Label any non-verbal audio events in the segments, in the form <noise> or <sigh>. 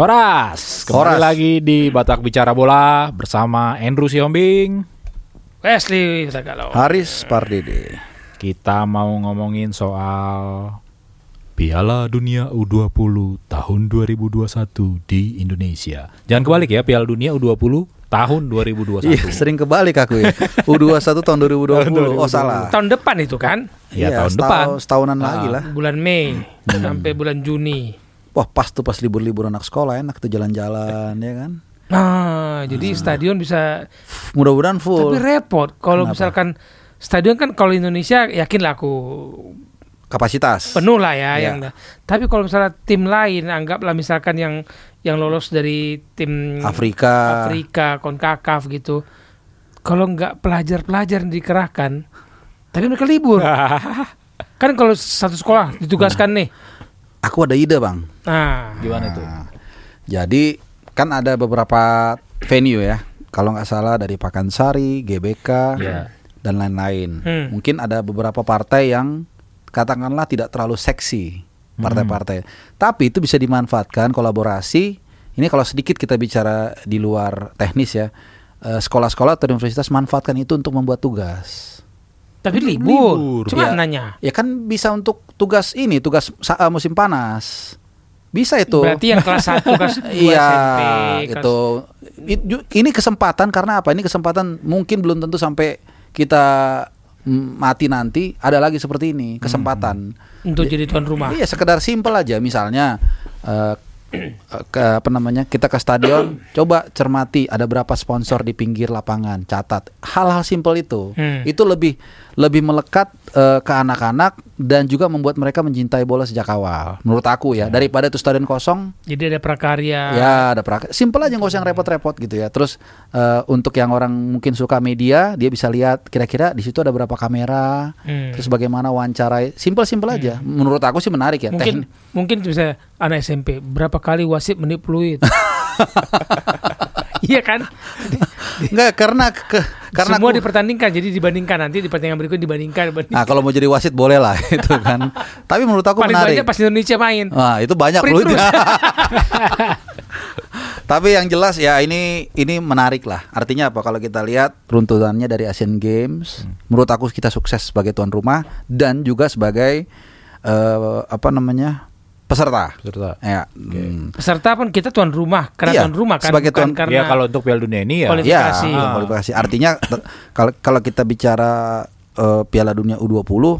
Horas, kembali Horas. lagi di Batak Bicara Bola bersama Andrew Siombing. Wesley Tagalo. Haris Pardede. Kita mau ngomongin soal Piala Dunia U20 tahun 2021 di Indonesia. Jangan kebalik ya, Piala Dunia U20 tahun 2021. Iya, sering kebalik aku ya. <laughs> U21 tahun 2020. Oh, salah. Tahun depan itu kan? Ya, Iya, tahun setahun- depan. Setahunan Ah. lagi lah. Bulan Mei sampai bulan Juni. Wah, pas tuh pas libur-libur anak sekolah enak tuh jalan-jalan ya kan. Nah, jadi stadion bisa Mudah-mudahan full. tapi repot kalau misalkan stadion kan kalau Indonesia yakin lah aku Kapasitas. penuh lah ya Iya. yang tapi kalau misalnya tim lain anggaplah misalkan yang yang lolos dari tim Afrika. Afrika, Konkakaf gitu. Kalau nggak pelajar-pelajar dikerahkan, tapi mereka libur. <laughs> kan kalau satu sekolah ditugaskan nih. Aku ada ide, Bang. Nah, Gimana tuh? Jadi kan ada beberapa venue ya. Kalau nggak salah dari Pakansari, GBK, Iya. dan lain-lain. Hmm. Mungkin ada beberapa partai yang katakanlah tidak terlalu seksi partai-partai. Tapi itu bisa dimanfaatkan kolaborasi. Ini kalau sedikit kita bicara di luar teknis ya. eh, Sekolah-sekolah atau universitas manfaatkan itu untuk membuat tugas. Tapi libur. Libur. Cuma Ya. nanya. Ya kan bisa untuk tugas ini, tugas eh, musim panas. Bisa itu. Berarti yang kelas 1, <laughs> kelas 2 Iya, SMP. kelas- Ini kesempatan karena apa? Ini kesempatan mungkin belum tentu sampai kita mati nanti ada lagi seperti ini kesempatan. Untuk jadi tuan rumah. Iya, sekedar simpel aja. Misalnya eh, <clears throat> ke apa namanya? Kita ke stadion, <clears throat> coba cermati ada berapa sponsor di pinggir lapangan, catat. Hal-hal simpel itu. Hmm. Itu lebih lebih melekat eh, ke anak-anak dan juga membuat mereka mencintai bola sejak awal. Menurut aku ya, daripada itu stadion kosong, Jadi ada prakarya. Ya ada praktek. Simpel aja nggak usah yang repot-repot gitu ya. Terus eh, untuk yang orang mungkin suka media, dia bisa lihat kira-kira di situ ada berapa kamera, Hmm. terus bagaimana wawancarai. Simpel-simpel aja. Menurut aku sih menarik ya. Mungkin Teknik- mungkin bisa anak SMP berapa kali wasit menip peluit. <laughs> Iya kan? Enggak karena ke, karena Semua aku- dipertandingkan jadi dibandingkan nanti di pertandingan berikut dibandingkan, dibandingkan. Nah kalau mau jadi wasit boleh lah <laughs> itu kan. Tapi menurut aku Paling menarik. banyak pas Indonesia main. Wah itu banyak Print terus. <laughs> Tapi yang jelas ya ini ini menarik lah. Artinya apa? Kalau kita lihat runtutannya dari Asian Games, menurut aku kita sukses sebagai tuan rumah dan juga sebagai eh, apa namanya peserta. Peserta. Ya. hmm. Peserta pun kita tuan rumah, karena Iya, tuan rumah kan sebagai tuan- karena Ya kalau untuk Piala Dunia ini ya Kualifikasi. Ya, ah, kualifikasi. Artinya kalau kalau kita bicara eh, Piala Dunia U20,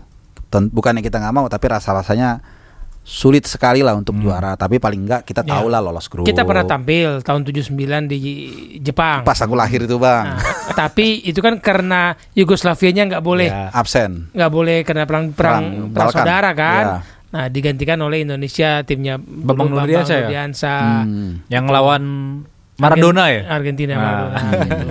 ten- bukannya kita nggak mau, tapi rasa-rasanya sulit sekali lah untuk juara. Tapi paling enggak kita Ya. tahu lah lolos grup. kita pernah tampil tahun 79 di Jepang. Pas aku lahir itu bang, Nah, tapi itu kan karena Yugoslavianya nggak boleh Ya. absen. nggak boleh karena perang perang, Perang perang saudara kan. Iya. Nah, digantikan oleh Indonesia timnya Bambang Bambang Nurdiansyah ya? Hmm. yang lawan Maradona ya. Argentina Nah. Maradona <laughs> gitu.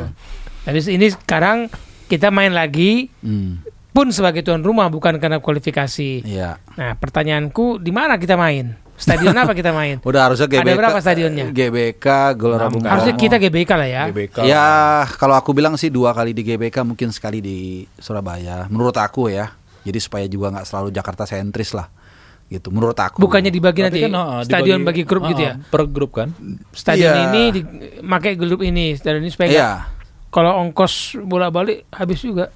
Tapi ini sekarang kita main lagi Hmm. pun sebagai tuan rumah bukan karena kualifikasi. Iya. Nah, pertanyaanku di mana kita main? Stadion apa kita main? <laughs> Udah harusnya GBK. Ada berapa stadionnya? GBK, Gelora Bung kan? Harusnya kita GBK lah ya. GBK. Ya, kalau aku bilang sih dua kali di GBK, mungkin sekali di Surabaya. Menurut aku ya. Jadi supaya juga nggak selalu Jakarta sentris lah. Gitu. Menurut aku. Bukannya dibagi nanti kan, ah, stadion dibagi- bagi grup gitu ah, ya. Per grup kan. Stadion Iya. ini dipakai grup ini, stadion ini supaya Iya. nggak- kalau ongkos bolak-balik habis juga.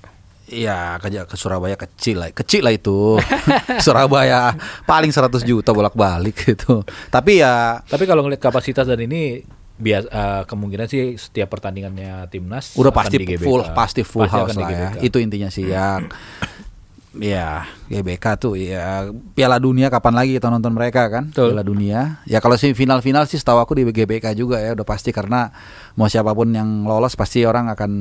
Iya, ke, ke Surabaya kecil lah, kecil lah itu. <laughs> Surabaya paling 100 juta bolak-balik gitu. Tapi ya Tapi kalau ngeliat kapasitas dan ini bias eh, kemungkinan sih setiap pertandingannya timnas udah akan pasti di GBK. full, pasti full Pasti house lah ya. Itu intinya sih ya. Ya, GBK tuh ya Piala Dunia kapan lagi kita nonton mereka kan? Betul. Piala Dunia. Ya kalau sih final-final sih setahu aku di GBK juga ya udah pasti karena mau siapa pun yang lolos pasti orang akan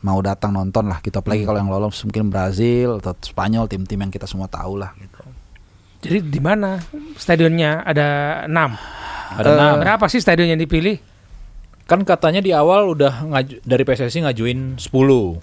mau datang nonton lah gitu. Apalagi kalau yang lolos mungkin Brazil atau Spanyol tim-tim yang kita semua tahu lah gitu. Jadi di mana stadionnya ada enam? Ada enam. Berapa sih stadion yang dipilih? Kan katanya di awal udah ngaju, dari PSSI ngajuin 10.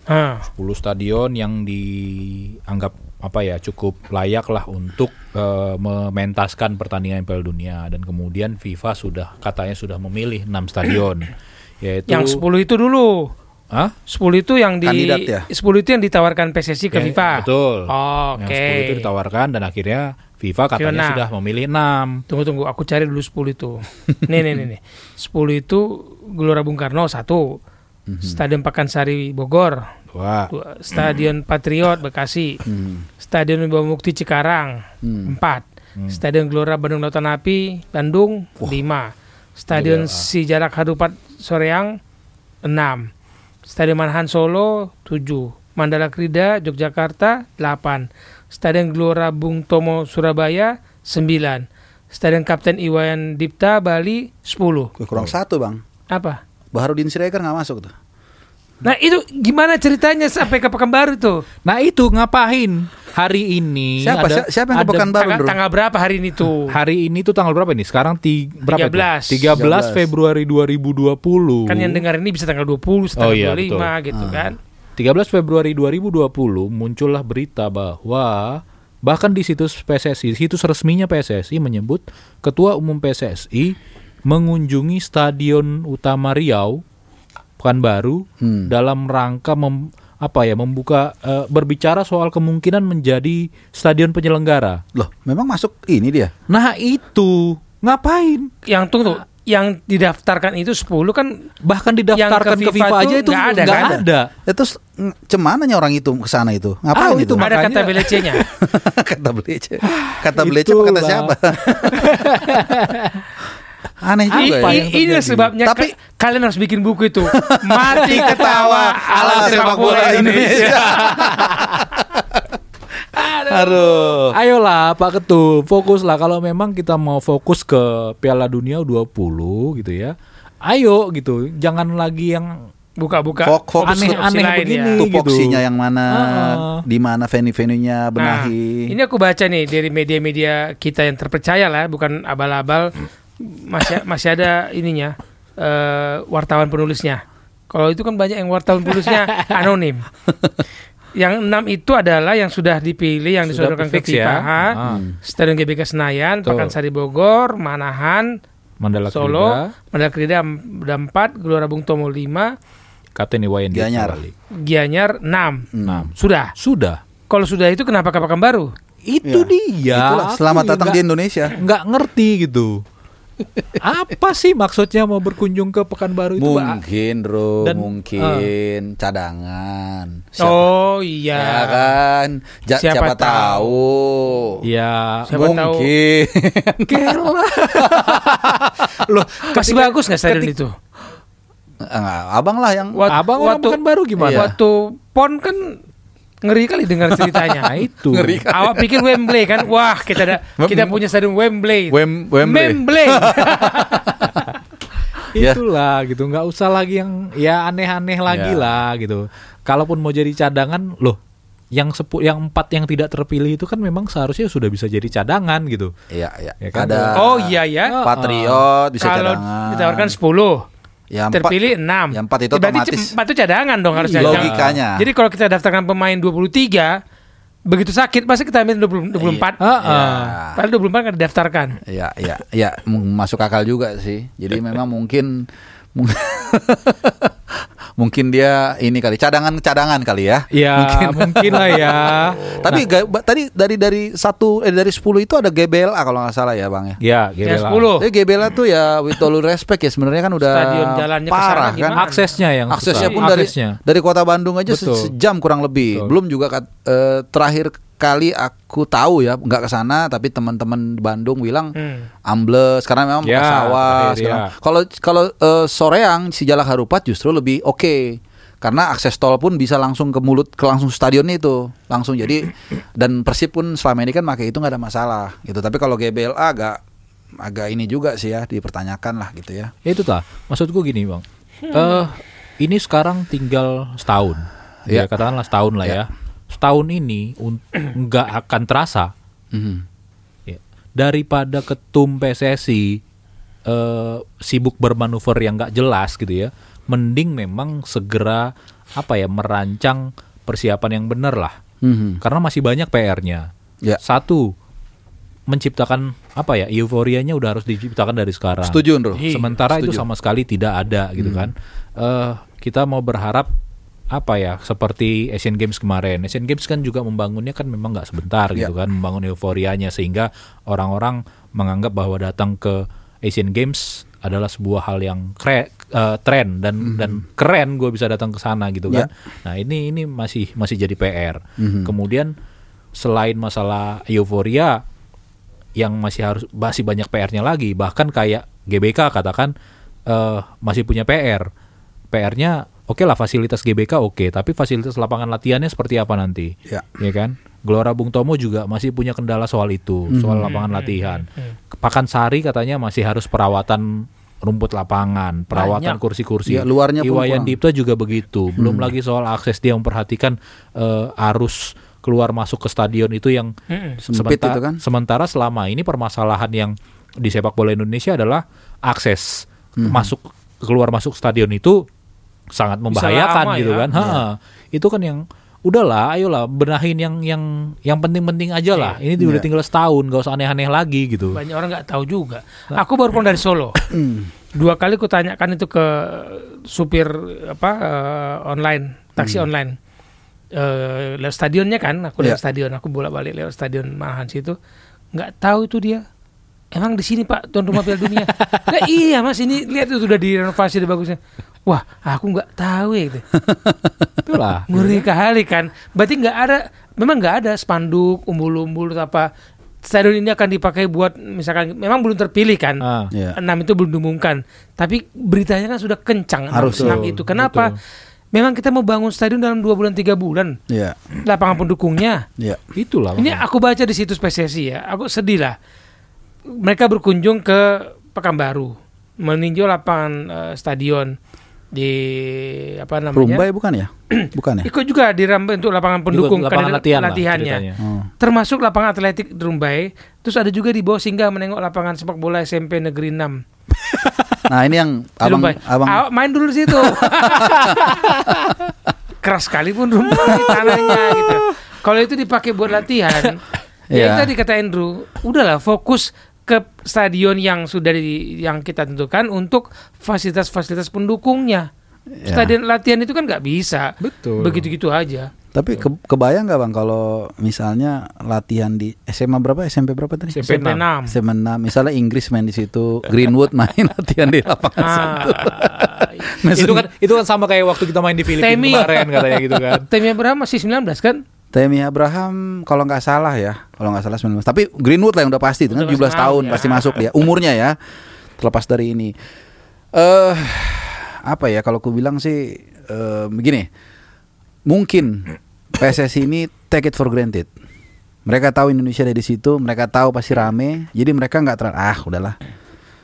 Hah. 10 stadion yang dianggap apa ya cukup layak lah untuk eh, mementaskan pertandingan Piala Dunia dan kemudian FIFA sudah katanya sudah memilih 6 stadion <clears throat> yaitu Yang 10 itu dulu. Hah? 10 itu yang di Kandidat ya? 10 itu yang ditawarkan PSSI ke Ya, FIFA. Betul. Oh, Yang Oke. 10 itu ditawarkan dan akhirnya FIFA katanya enam. sudah memilih 6. Tunggu tunggu, aku cari dulu 10 itu. <laughs> nih nih nih nih. 10 itu Gelora Bung Karno satu. Mhm. Stadion Pakansari Bogor, Wah. dua. Stadion Patriot Bekasi, Hmm. Stadion Bawang Mukti Cikarang, Hmm. empat. Stadion Gelora Bandung Lautan Api Bandung, lima. Stadion Sijalak Harupat Soreang, enam. Stadion Manahan Solo, tujuh. Mandala Krida Yogyakarta, delapan. Stadion Gelora Bung Tomo Surabaya, sembilan. Stadion Kapten Iwayan Dipta Bali, sepuluh. Kurang satu bang. Apa? Baharudin Siregar nggak masuk tuh. Nah itu gimana ceritanya sampai ke Pekanbaru tuh? Nah itu ngapain hari ini? Siapa? ada- Si- siapa yang ke Pekanbaru, Tanggal, tanggal berapa hari ini tuh? Hari ini tuh tanggal berapa ini? Sekarang ti berapa 13. itu? 13 Februari 2020. Kan yang dengar ini bisa tanggal 20, tanggal Oh, iya, 25 gitu kan. 13 Februari 2020 muncullah berita bahwa bahkan di situs PSSI, situs resminya PSSI menyebut Ketua Umum PSSI mengunjungi Stadion Utama Riau Pekanbaru Hmm. dalam rangka mem- apa ya membuka eh, berbicara soal kemungkinan menjadi stadion penyelenggara. Loh, memang masuk ini dia. Nah, itu ngapain? Yang tunggu, yang didaftarkan itu 10 kan Bahkan didaftarkan ke ke FIFA, FIFA aja itu nggak ada, nggak kan? ada. Ya, terus mm, cemananya orang itu ke sana itu? Ah, Ngapain itu? itu ada makanya- kata BLC-nya. <laughs> kata belice. Kata belice apa kata siapa? <laughs> Aneh juga Apa ya. i- yang ini terjadi? sebabnya Tapi- ka- kalian harus bikin buku itu. <laughs> Mati ketawa ala sepak bola Indonesia. Aduh. Ayolah Pak Ketum, fokuslah kalau memang kita mau fokus ke Piala Dunia 20 gitu ya. Ayo gitu, jangan lagi yang Buka-buka aneh-aneh begini. ya. Tupoksinya gitu. yang mana? Heeh. Di mana venue-venuenya benahi? Nah, ini aku baca nih dari media-media kita yang terpercaya lah, bukan abal-abal. Masih masih ada ininya eh, wartawan penulisnya. Kalau itu kan banyak yang wartawan penulisnya <laughs> anonim. Yang enam itu adalah yang sudah dipilih, yang Sudah disodorkan ke ya. FIFA. Ah. Stadion GBK Senayan, Betul. Pakansari Bogor, Manahan, Mandala Solo, Krida, Mandala Krida ada 4, Gelora Bung Tomo 5, Kapten Iwayan Gianyar. Gianyar 6. Nah, Sudah. sudah. Kalau sudah itu kenapa ke Pekanbaru? Itu Ya, dia. Itulah, selamat datang di Indonesia. Nggak ngerti gitu. Apa sih maksudnya mau berkunjung ke Pekanbaru itu? Pak? Mungkin, bro, Dan- mungkin cadangan. Siapa- Oh Ya iya. kan, Ja- Siapa siapa, tahu. tahu. Ya, Siapa tahu. mungkin. <laughs> loh, Masih ketika- bagus nggak stadion ketika- itu? Ah, abang lah yang Wat- Abang orang Pekanbaru gimana? Iya. Waktu pon kan ngeri kali dengar ceritanya. <laughs> Itu. Ngeri kan? Awak pikir Wembley kan? Wah, kita ada kita punya stadion Wembley. Wem- Wembley. Wembley. <laughs> Ya. Itulah gitu, nggak usah lagi yang ya aneh-aneh lagi Ya. lah gitu. Kalaupun mau jadi cadangan, loh, yang sepu, yang empat yang tidak terpilih itu kan memang seharusnya sudah bisa jadi cadangan gitu. Iya, iya. Ya kan? Ada oh iya ya. Patriot bisa Kalau cadangan. ditawarkan 10 Ya, empat- terpilih 6 yang empat itu Berarti otomatis. c- empat itu cadangan dong harusnya Iya. Jangan- Logikanya. Jadi kalau kita daftarkan pemain 23 Begitu sakit pasti kita ambil 20, 24 Heeh. Iya. Padahal 24 kan didaftarkan Iya, iya, iya, masuk akal juga sih. Jadi <laughs> memang mungkin mung- <laughs> mungkin dia ini kali cadangan-cadangan kali ya. Ya mungkin, lah ya. <laughs> Tapi ga- ba- tadi dari dari satu eh, dari 10 itu ada GBLA kalau nggak salah ya, Bang ya. Ya, Yang GBLA. 10 Jadi GBLA tuh ya with all respect ya sebenarnya kan udah Stadion jalannya parah kan. Aksesnya yang Aksesnya susah. pun dari Aksesnya. dari kota Bandung aja Betul. sejam kurang lebih. Betul. Belum juga kat- eh, terakhir kali aku tahu ya nggak ke sana tapi teman-teman di Bandung bilang Hmm. ambles karena memang Ya, bekas sawah. ya. Kalau kalau eh, soreang si Jalak Harupat justru lebih oke. Karena akses tol pun bisa langsung ke mulut ke langsung stadion itu langsung jadi <clears throat> dan Persib pun selama ini kan pakai itu nggak ada masalah gitu tapi kalau GBLA agak agak ini juga sih ya dipertanyakan lah gitu ya Ya itu tah. Maksudku gini bang. Eh ini sekarang tinggal setahun. Ya, Ya. katakanlah setahun lah ya. Setahun ini nggak akan terasa. Mhm. Ya. Daripada ketum PSSI eh, sibuk bermanuver yang nggak jelas gitu ya. Mending memang segera apa ya merancang persiapan yang benar lah. Mhm. Karena masih banyak PR-nya. Ya. Satu menciptakan apa ya euforianya udah harus diciptakan dari sekarang. Setuju, Sementara itu setuju. sama sekali tidak ada gitu kan. Eh kita mau berharap apa ya seperti Asian Games kemarin. Asian Games kan juga membangunnya kan memang nggak sebentar gitu Ya. kan, membangun euforianya sehingga orang-orang menganggap bahwa datang ke Asian Games adalah sebuah hal yang kre, eh, tren dan dan keren gue bisa datang ke sana gitu kan. Nah ini ini masih masih jadi PR. Kemudian selain masalah euforia yang masih harus masih banyak PR-nya lagi bahkan kayak GBK katakan eh, masih punya PR PR-nya oke lah fasilitas GBK oke tapi fasilitas lapangan latihannya seperti apa nanti? Ya. ya kan? Gelora Bung Tomo juga masih punya kendala soal itu soal lapangan latihan. Pakansari katanya masih harus perawatan rumput lapangan perawatan kursi-kursi. Ya, luarnya Iwayan. Dipta juga begitu. Belum lagi soal akses dia memperhatikan eh, arus keluar masuk ke stadion itu yang Mm-mm. Sempit Sementa- itu kan? Sementara selama ini permasalahan yang di sepak bola Indonesia adalah akses masuk keluar masuk stadion itu sangat membahayakan gitu ya. kan. Ha, Itu kan yang udahlah, ayolah benahin yang yang yang penting-penting aja lah. Ini udah Iya. tinggal setahun, gak usah aneh-aneh lagi gitu. Banyak orang nggak tahu juga. Aku baru pulang dari Solo. <clears throat> Hmm. Dua kali ku tanyakan itu ke supir apa eh, online, taksi Hmm. online. Eh lewat stadionnya kan, aku lewat Ya. stadion, aku bolak-balik lewat stadion Manahan situ. Nggak tahu itu dia. Emang di sini Pak tuan rumah Piala Dunia. <laughs> Lah iya Mas ini lihat itu sudah direnovasi udah bagusnya. Wah, aku nggak tahu ya gitu. <laughs> Itulah. Ngeri kali kan. Berarti nggak ada, memang nggak ada spanduk, umbul-umbul atau apa. Stadion ini akan dipakai buat misalkan, memang belum terpilih kan. Ah, Ya. Enam itu belum diumumkan. Tapi beritanya kan sudah kencang. Harus. enam Betul, itu. Kenapa? Memang kita mau bangun stadion dalam dua bulan tiga bulan. Ya. Lapangan pendukungnya. Ya. itulah. Ini aku baca di situs PSSI ya. Aku sedih lah. Mereka berkunjung ke Pekanbaru, meninjau lapangan eh, stadion di apa namanya? Rumbai bukan ya? <clears throat> bukan ya? Ikut juga di Rambai untuk lapangan pendukung Ikut lapangan karena latihan latihannya. Oh. Termasuk lapangan atletik di Rumbai. Terus ada juga di bawah singgah menengok lapangan sepak bola SMP Negeri 6 <laughs> Nah ini yang abang Rumbai. abang Awak main dulu di situ. <laughs> Keras sekali pun Rumbai <laughs> tanahnya gitu. Kalau itu dipakai buat latihan, ya Iya. tadi kata Andrew, udahlah fokus ke stadion yang sudah di, yang kita tentukan untuk fasilitas-fasilitas pendukungnya. Ya. Stadion latihan itu kan nggak bisa. Betul. Begitu-gitu aja. Tapi ke- kebayang nggak bang kalau misalnya latihan di SMA berapa SMP berapa tadi? SMP SMP 6. SMA 6 misalnya Inggris main di situ, Greenwood main <laughs> latihan di lapangan satu. <laughs> Ah, itu kan itu kan sama kayak waktu kita main di Filipina kemarin katanya gitu kan. Temi Abraham masih 19 kan? Temi Abraham kalau nggak salah ya, kalau nggak salah 19. Tapi Greenwood lah yang udah pasti, itu Udah 17 pasti tahun tahu, ya. pasti masuk dia. Umurnya ya, terlepas dari ini. Eh apa ya kalau aku bilang sih eh, begini, mungkin PSSI ini take it for granted. Mereka tahu Indonesia ada di situ, mereka tahu pasti rame, jadi mereka nggak terlalu ah udahlah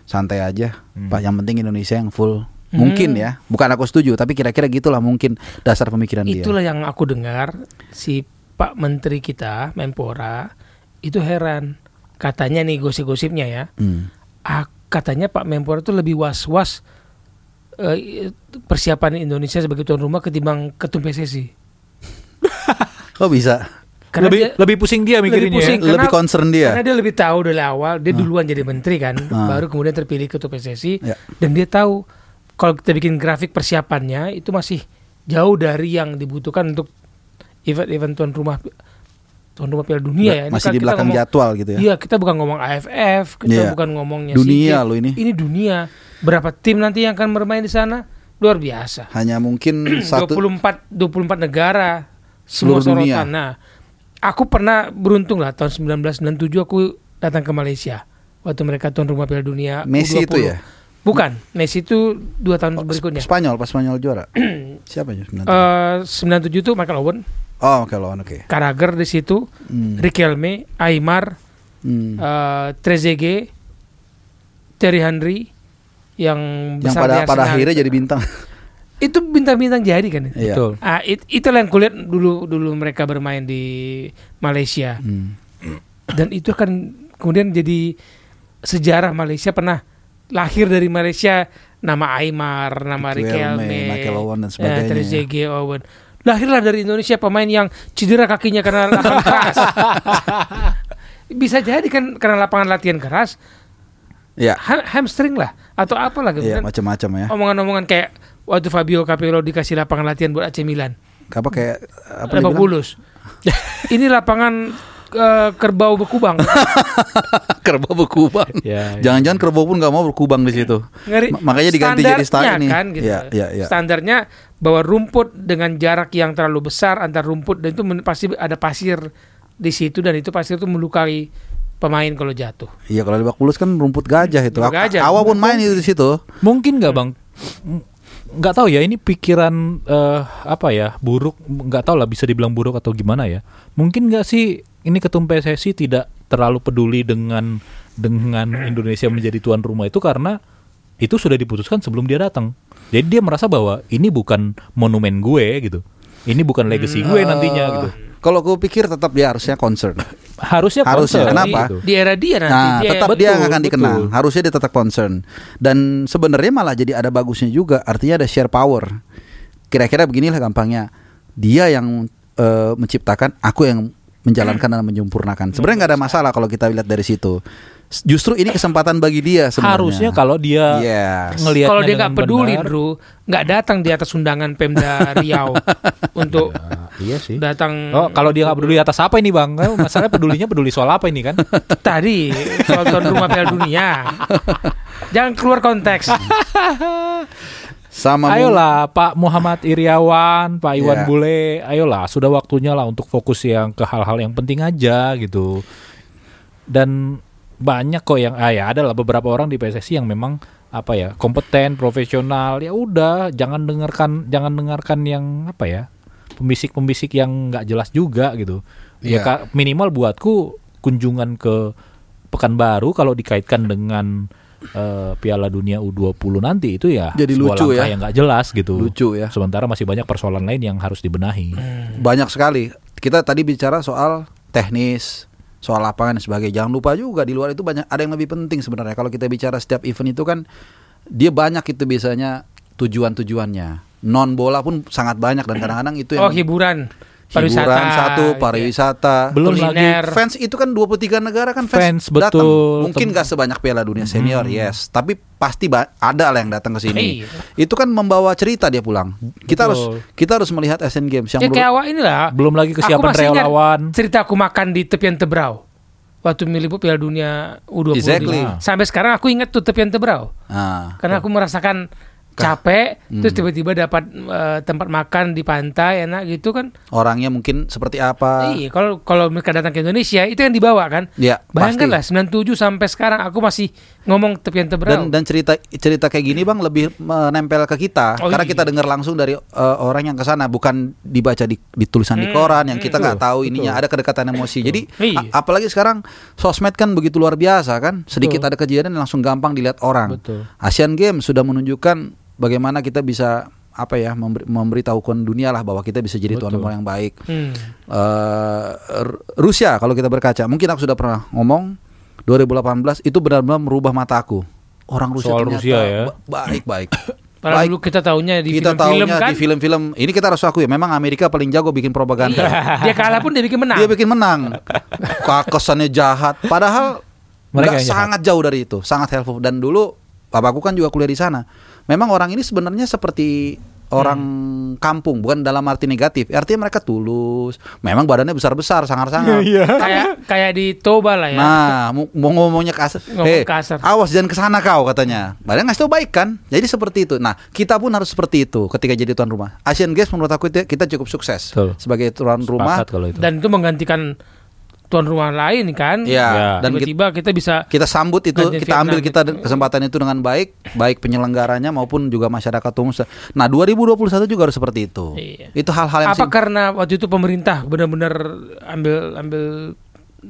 santai aja. Pak yang penting Indonesia yang full. Mungkin ya, bukan aku setuju, tapi kira-kira gitulah mungkin dasar pemikiran dia. Itulah yang aku dengar si Pak Menteri kita Menpora itu heran. Katanya nih gosip-gosipnya ya. Hmm. ah, katanya Pak Menpora itu lebih was-was eh, persiapan Indonesia sebagai tuan rumah ketimbang ketum PSSI. <laughs> Kok bisa? Karena lebih dia- lebih pusing dia lebih mikirinnya. pusing. ya. Karena- lebih concern dia. Karena dia lebih tahu dari awal, dia duluan jadi menteri kan, Ah. baru kemudian terpilih ketua PSSI Ya. dan dia tahu kalau kita bikin grafik persiapannya itu masih jauh dari yang dibutuhkan untuk event-event tuan rumah tuan rumah Piala Dunia ya. Ini masih kan di belakang ngomong- jadwal gitu ya. Iya, kita bukan ngomong AFF, kita Iya. bukan ngomongnya Dunia loh ini. Ini dunia. Berapa tim nanti yang akan bermain di sana? Luar biasa. Hanya mungkin <clears throat> satu 24 24 negara Seluruh semua dunia. sorotan. Nah, aku pernah beruntung lah tahun 1997 aku datang ke Malaysia waktu mereka tuan rumah Piala Dunia Messi U20. itu ya. Bukan, Messi itu dua tahun berikutnya. Spanyol pas Spanyol juara. <clears throat> Siapa ya? Eh 97 itu Michael Owen, oh, oke lawan oke. Carragher di situ, Hmm. Riquelme, Aymar, Hmm. eh Trezeguet, Terry Henry yang Yang pada pada akhirnya jadi bintang. <laughs> itu bintang-bintang jadi kan. Iya. Betul. Ah, it, itulah yang kulihat dulu dulu mereka bermain di Malaysia Hmm. dan itu kan kemudian jadi sejarah Malaysia pernah lahir dari Malaysia nama Aymar, nama Riquelme, Michael Owen dan eh, sebagainya. Trezeguet, Owen. Lahirlah dari Indonesia pemain yang cedera kakinya karena lapangan <laughs> keras. Bisa jadi kan karena lapangan latihan keras, Iya. ha- hamstring lah atau apalah Iya, kemudian macam-macam ya. omongan-omongan kayak waktu Fabio Capello dikasih lapangan latihan buat AC Milan. Apa kayak apa Lebak? Bulus. <laughs> Ini lapangan eh, kerbau berkubang. <laughs> kerbau berkubang. Ya, ya. Jangan-jangan kerbau pun nggak mau berkubang di situ. Ngeri. Ma- makanya diganti jadi style ini. kan gitu. Iya, iya, iya. Standarnya bahwa rumput dengan jarak yang terlalu besar antar rumput dan itu pasti ada pasir di situ dan itu pasir itu melukai pemain kalau jatuh. Iya kalau Lebak Bulus kan rumput gajah itu. Rumput gajah. Awa pun main itu di situ. Mungkin nggak bang? Nggak tahu ya. Ini pikiran eh, apa ya buruk? Nggak tahu lah bisa dibilang buruk atau gimana ya. Mungkin nggak sih ini ketum PSSI tidak terlalu peduli dengan dengan Indonesia menjadi tuan rumah itu karena itu sudah diputuskan sebelum dia datang. Jadi dia merasa bahwa ini bukan monumen gue gitu. Ini bukan legacy gue nantinya gitu. Eh, Kalau gue pikir tetap dia harusnya concern. Harusnya Harusnya. concern Kenapa? gitu. Di era dia nanti Nah, dia tetap betul, dia akan betul. dikenang. Harusnya dia tetap concern. Dan sebenarnya malah jadi ada bagusnya juga. Artinya ada share power. Kira-kira beginilah gampangnya. Dia yang eh, menciptakan, aku yang menjalankan dan menyempurnakan. Sebenarnya nggak ada masalah kalau kita lihat dari situ. Justru ini kesempatan bagi dia sebenarnya. Harusnya kalau dia Yes. ngelihatnya kalau dia nggak peduli, benar, Bro, nggak datang di atas undangan Pemda Riau <laughs> untuk Ya, iya sih. datang Oh, kalau dia nggak peduli atas apa ini bang? Eh, Masalahnya pedulinya peduli soal apa ini kan? <laughs> tadi soal tuan rumah Piala Dunia. <laughs> Jangan keluar konteks. Sama Ayolah Pak Muhammad Iriawan, Pak Iwan Ya. Bule, ayolah sudah waktunya lah untuk fokus yang ke hal-hal yang penting aja gitu. Dan banyak kok yang ah ya ada lah beberapa orang di PSSI yang memang apa ya kompeten, profesional. Ya udah jangan dengarkan jangan dengarkan yang apa ya pembisik-pembisik yang nggak jelas juga gitu. Ya Iya. Kak, minimal buatku kunjungan ke Pekanbaru kalau dikaitkan dengan eh, Piala Dunia U20 nanti itu ya Jadi sebuah lucu langkah ya. yang nggak jelas gitu. lucu ya. Sementara masih banyak persoalan lain yang harus dibenahi. Banyak sekali. Kita tadi bicara soal teknis, soal lapangan dan sebagainya. Jangan lupa juga di luar itu banyak ada yang lebih penting sebenarnya. Kalau kita bicara setiap event itu kan dia banyak itu biasanya tujuan-tujuannya. Non bola pun sangat banyak dan kadang-kadang itu yang Oh hiburan, pariwisata, hiburan satu, gitu ya. pariwisata. Belum kuliner. lagi Fans itu kan 23 negara kan Fans, fans, datang. betul. Mungkin gak sebanyak Piala Dunia senior, yes. Tapi pasti ada lah yang datang ke sini. Iya. Itu kan membawa cerita dia pulang. Kita Betul. harus kita harus melihat Asian Games yang Ya kayak awak inilah. Belum lagi kesiapan relawan. Cerita aku makan di tepian Tebrau. Waktu meliput Piala Dunia U20. Exactly. Sampai sekarang aku ingat tuh tepian Tebrau. Ah. Karena aku merasakan capek, terus tiba-tiba dapat eh, tempat makan di pantai enak gitu kan. orangnya mungkin seperti apa. Iya, kalau kalau mereka datang ke Indonesia itu yang dibawa kan. Ya, Bayangkan pasti. lah 97 sampai sekarang aku masih ngomong tepian Dan Tebrau. dan cerita cerita kayak gini Bang lebih menempel ke kita Oh, karena iya. kita dengar langsung dari eh, orang yang ke sana bukan dibaca di, di tulisan di Hmm, koran yang kita betul, nggak tahu betul. ininya ada kedekatan emosi. Jadi Iya. apalagi sekarang sosmed kan begitu luar biasa kan. Sedikit ada kejadian langsung gampang dilihat orang. Betul. Asian Games sudah menunjukkan bagaimana kita bisa apa ya memberi, memberitahukan dunia lah bahwa kita bisa jadi tuan Betul. rumah yang baik. Hmm. R- Rusia kalau kita berkaca mungkin aku sudah pernah ngomong 2018 itu benar-benar merubah mataku orang Rusia Soal ternyata Rusia ya. ba- baik baik. <clears throat> Padahal baik. dulu kita tahunya di kita film-film kan. di film-film. Ini kita harus akui memang Amerika paling jago bikin propaganda. Iya. Dia kalah pun dia bikin menang. dia bikin menang. Kesannya jahat. Padahal Mereka sangat jauh dari itu. Sangat helpful. Dan dulu bapakku kan juga kuliah di sana. Memang orang ini sebenarnya seperti orang Hmm. Kampung bukan dalam arti negatif artinya mereka tulus memang badannya besar-besar sangar-sangar kayak kayak di Toba lah ya. Nah, mau ngomongnya kasar. Ngomong Eh, kasar. awas jangan ke sana kau katanya. Padahal ngasih tau baik kan. Jadi seperti itu. Nah, kita pun harus seperti itu ketika jadi tuan rumah. Asian Games menurut aku itu kita cukup sukses Betul. sebagai tuan rumah. Kalau itu. Dan itu menggantikan tuan rumah lain kan. Ya, Ya. dan kita, tiba-tiba kita bisa kita sambut itu, kita ambil Vietnam kita kesempatan itu dengan baik, baik penyelenggaranya maupun juga masyarakat umum. Nah, 2021 juga harus seperti itu. Iya. Itu hal-hal yang apa karena waktu itu pemerintah benar-benar ambil ambil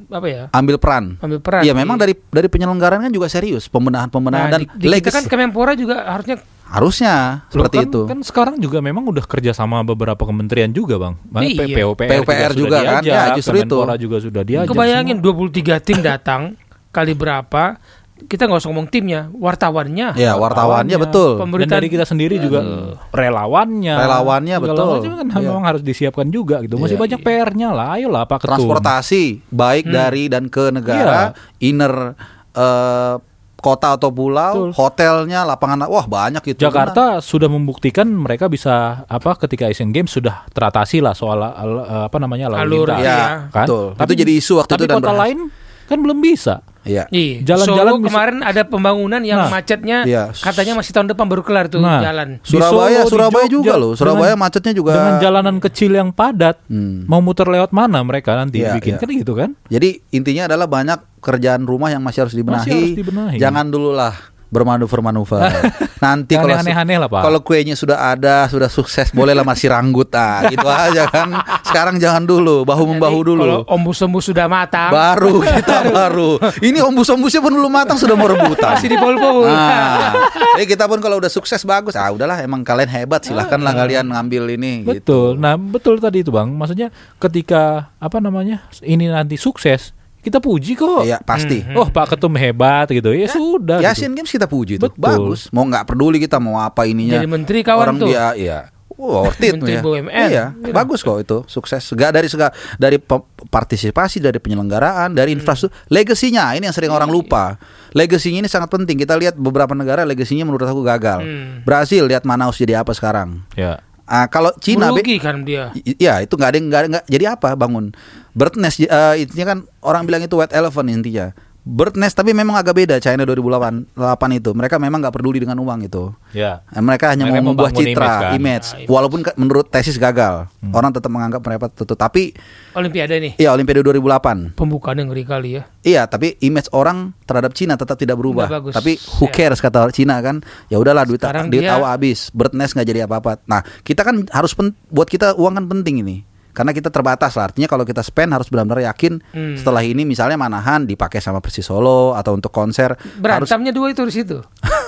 apa ya? ambil peran. Ambil peran. Iya, memang dari dari penyelenggaraan kan juga serius, pembenahan-pembenahan Nah, dan di, di kita kan. Kemenpora juga harusnya harusnya Loh, seperti kan, itu. Kan sekarang juga memang udah kerja sama beberapa kementerian juga bang. Bang Iya. PUPR, PUPR juga sudah kan, diajak, ya, justru itu. Juga sudah diajak. kebayangin semua. 23 tim datang kali berapa? Kita nggak usah ngomong timnya, wartawannya. Ya, wartawannya betul. Dan Pemberitaan dari kita sendiri juga relawannya. Relawannya, segala betul. macam kan Iya. memang harus disiapkan juga gitu. Masih Iya. banyak PR-nya lah. Ayolah Pak Ketum. transportasi baik dari dan ke negara inner eh, kota atau pulau, Betul. hotelnya, lapangan wah banyak itu. Jakarta sudah membuktikan mereka bisa apa ketika Asian Games sudah teratasi lah soal al- apa namanya lalu Alur, lintas, Ya, kan? betul. Itu jadi isu waktu tapi itu dan kota berhasil. lain kan belum bisa. Iya. Iya, Jalan-jalan Solo bisa- kemarin ada pembangunan yang Nah, macetnya iya. katanya masih tahun depan baru kelar tuh Nah, jalan. Surabaya, Solo, Surabaya Jogja, juga loh. Surabaya dengan- macetnya juga. Dengan jalanan kecil yang padat, Hmm. mau muter lewat mana mereka nanti Iya, bikin iya. kan gitu kan? Jadi intinya adalah banyak kerjaan rumah yang masih harus dibenahi. Masih harus dibenahi. Jangan dulu lah bermanuver-manuver. <laughs> Nanti kalau aneh-aneh lah, Pak. Kalau kuenya sudah ada, sudah sukses, bolehlah masih ranggut ah, gitu aja kan. Sekarang jangan dulu, bahu membahu Jadi, dulu. Kalau ombus-ombus sudah matang, Baru <laughs> kita baru. Ini ombus-ombusnya pun belum matang sudah mau rebutan. masih di pol-pol. Nah, jadi kita pun kalau udah sukses bagus, ah udahlah emang kalian hebat, silahkanlah kalian ngambil ini. gitu. Betul. Nah, betul tadi itu, Bang. Maksudnya ketika apa namanya? Ini nanti sukses, kita puji kok. Iya pasti. Oh, Pak Ketum hebat gitu. Ya, sudah. Ya gitu. Asian Games kita puji itu Betul. bagus. Mau nggak peduli kita mau apa ininya. Jadi menteri kawan Orang tuh. dia iya. Wow, worth it Menteri ya. BUMN. Iya, Gitu. bagus kok itu. Sukses. Gak dari sega dari partisipasi, dari penyelenggaraan, dari Hmm. infrastruktur. Legasinya ini yang sering orang lupa. Legasinya ini sangat penting. Kita lihat beberapa negara legasinya menurut aku gagal. Hmm. Brazil lihat Manaus jadi apa sekarang. Ya. Ah, kalau Cina Merugi kan dia. Iya itu nggak ada nggak jadi apa bangun bird nest eh, intinya kan orang bilang itu white elephant intinya bird nest tapi memang agak beda China 2008 8 itu mereka memang nggak peduli dengan uang itu Ya. Eh, mereka hanya Mereka mau membuat membangun citra image kan? image, Nah, image. walaupun menurut tesis gagal orang tetap menganggap mereka tutup tapi Olimpiade nih. iya Olimpiade 2008 Pembukaan yang ngeri kali ya. Iya, tapi image orang terhadap Cina tetap tidak berubah. Bagus. Tapi who Ya. cares kata Cina kan? Ya udahlah duit Sekarang duit dia- awal habis, bird nest nggak jadi apa-apa. Nah, kita kan harus pen- buat kita uang kan penting ini. Karena kita terbatas lah. Artinya kalau kita spend harus benar-benar yakin Hmm. setelah ini misalnya Manahan dipakai sama Persis Solo atau untuk konser harus Berantamnya dua itu di situ.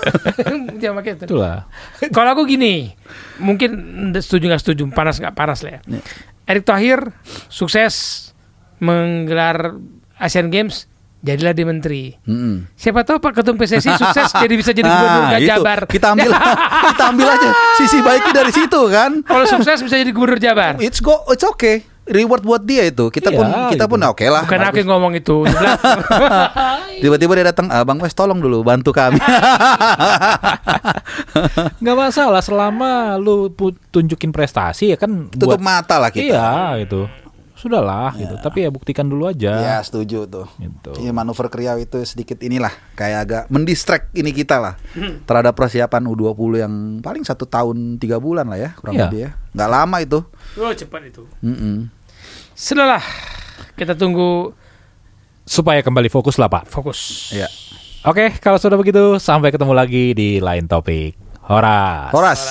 <laughs> Jangan pakai itu. Itulah. Kalau aku gini, mungkin setuju nggak setuju, panas nggak panas lah ya. Ya. Erick Thohir sukses menggelar Asian Games, jadilah dia menteri. Mm-mm. Siapa tahu Pak Ketum PSSI <laughs> sukses jadi bisa jadi gubernur Nah, itu. Jabar. Kita ambil <laughs> kita ambil aja sisi baiknya dari situ kan. Kalau sukses bisa jadi gubernur Jabar. It's go it's okay. Reward buat dia itu. Kita Iya, pun kita pun gitu. oke lah. Bukan aku ngomong itu. <laughs> Tiba-tiba dia datang, ah, Bang Wes tolong dulu bantu kami. nggak masalah selama lu tunjukin prestasi ya kan Tutup buat mata lah kita. iya gitu sudahlah gitu tapi ya buktikan dulu aja Ya setuju tuh. Gitu. Iya manuver kriau itu sedikit inilah kayak agak mendistract ini kita lah terhadap persiapan U20 yang paling satu tahun tiga bulan lah ya kurang Iya. lebih ya. Nggak lama itu. oh cepat itu. Mm-mm. Sudahlah. Kita tunggu supaya kembali fokus lah pak fokus. Iya. oke kalau sudah begitu sampai ketemu lagi di lain topik Horas Horas.